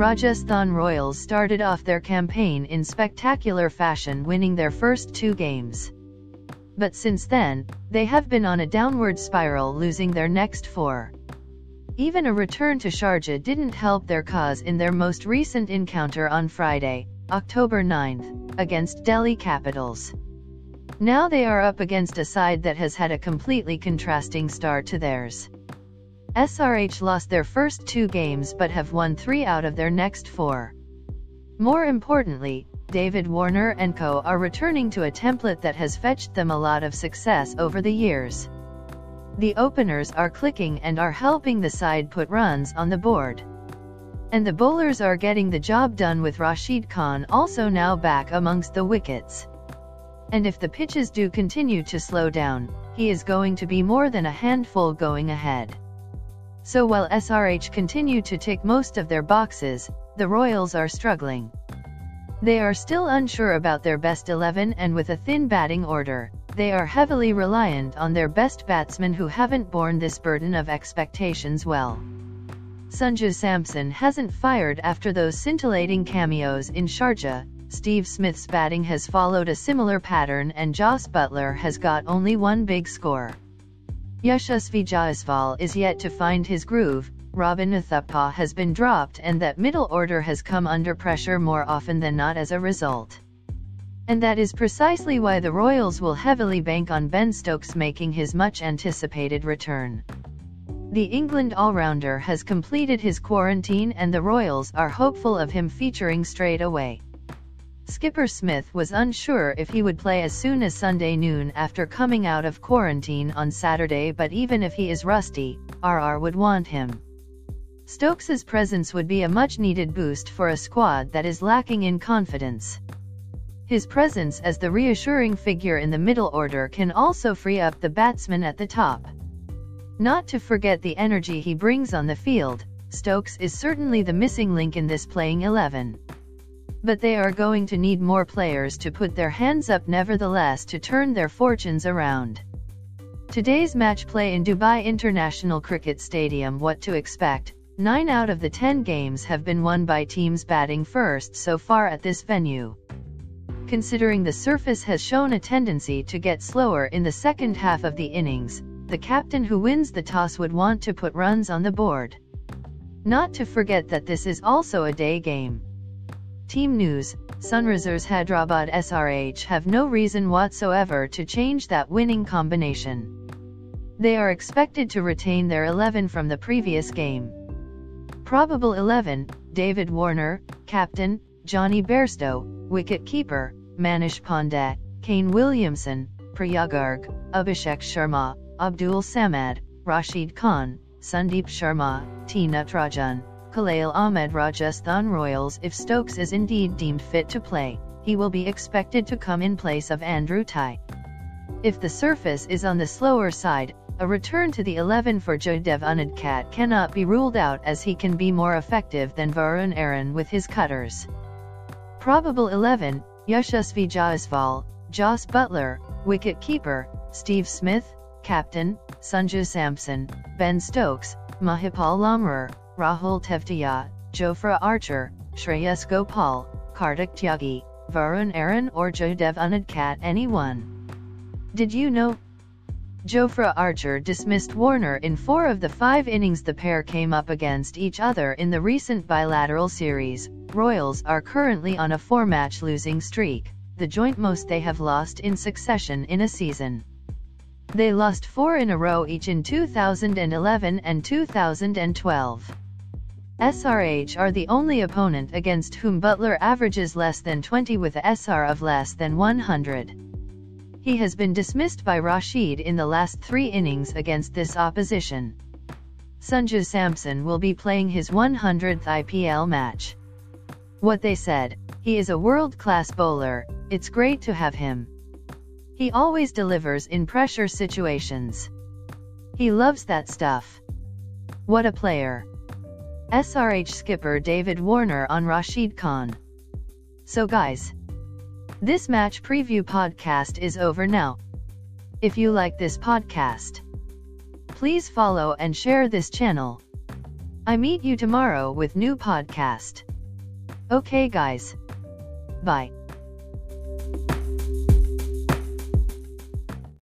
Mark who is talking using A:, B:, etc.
A: Rajasthan Royals started off their campaign in spectacular fashion winning their first two games. But since then, they have been on a downward spiral losing their next four. Even a return to Sharjah didn't help their cause in their most recent encounter on Friday, October 9, against Delhi Capitals. Now they are up against a side that has had a completely contrasting start to theirs. SRH lost their first two games but have won three out of their next four. More importantly, David Warner and co are returning to a template that has fetched them a lot of success over the years. The openers are clicking and are helping the side put runs on the board. And the bowlers are getting the job done with Rashid Khan also now back amongst the wickets. And if the pitches do continue to slow down, he is going to be more than a handful going ahead. So while SRH continue to tick most of their boxes, the Royals are struggling. They are still unsure about their best 11 and with a thin batting order, they are heavily reliant on their best batsmen who haven't borne this burden of expectations well. Sanju Samson hasn't fired after those scintillating cameos in Sharjah, Steve Smith's batting has followed a similar pattern and Jos Buttler has got only one big score. Yashasvi Jaiswal is yet to find his groove, Robin Uthappa has been dropped and that middle order has come under pressure more often than not as a result. And that is precisely why the Royals will heavily bank on Ben Stokes making his much anticipated return. The England all-rounder has completed his quarantine and the Royals are hopeful of him featuring straight away. Skipper Smith was unsure if he would play as soon as Sunday noon after coming out of quarantine on Saturday but even if he is rusty, RR would want him. Stokes's presence would be a much-needed boost for a squad that is lacking in confidence. His presence as the reassuring figure in the middle order can also free up the batsmen at the top. Not to forget the energy he brings on the field, Stokes is certainly the missing link in this playing 11 but they are going to need more players to put their hands up nevertheless to turn their fortunes around. Today's match play in Dubai International Cricket Stadium What to expect, 9 out of the 10 games have been won by teams batting first so far at this venue. Considering the surface has shown a tendency to get slower in the second half of the innings, the captain who wins the toss would want to put runs on the board. Not to forget that this is also a day game. Team News, Sunrisers Hyderabad SRH have no reason whatsoever to change that winning combination. They are expected to retain their 11 from the previous game. Probable 11, David Warner, Captain, Jonny Bairstow, Wicket Keeper, Manish Pandey, Kane Williamson, Priyam Garg, Abhishek Sharma, Abdul Samad, Rashid Khan, Sandeep Sharma, T. Natarajan, Khalil Ahmed Rajasthan Royals If Stokes is indeed deemed fit to play, he will be expected to come in place of Andrew Tye. If the surface is on the slower side, a return to the 11 for Jaydev Unadkat cannot be ruled out as he can be more effective than Varun Aaron with his cutters. Probable 11, Yashasvi Jaiswal, Jos Buttler, wicket keeper, Steve Smith, captain, Sanju Samson, Ben Stokes, Mahipal Lomror, Rahul Tewatia, Jofra Archer, Shreyas Gopal, Kartik Tyagi, Varun Aaron or Jaydev Unadkat anyone. Did you know? Jofra Archer dismissed Warner in four of the five innings the pair came up against each other in the recent bilateral series. Royals are currently on a four-match losing streak, the joint most they have lost in succession in a season. They lost four in a row each in 2011 and 2012. SRH are the only opponent against whom Buttler averages less than 20 with a SR of less than 100. He has been dismissed by Rashid in the last three innings against this opposition. Sanju Samson will be playing his 100th IPL match. What they said, he is a world-class bowler, it's great to have him. He always delivers in pressure situations. He loves that stuff. What a player. SRH skipper David Warner on Rashid Khan. So guys, this match preview podcast is over now. If you like this podcast, please follow and share this channel. I meet you tomorrow with new podcast. Okay guys. Bye.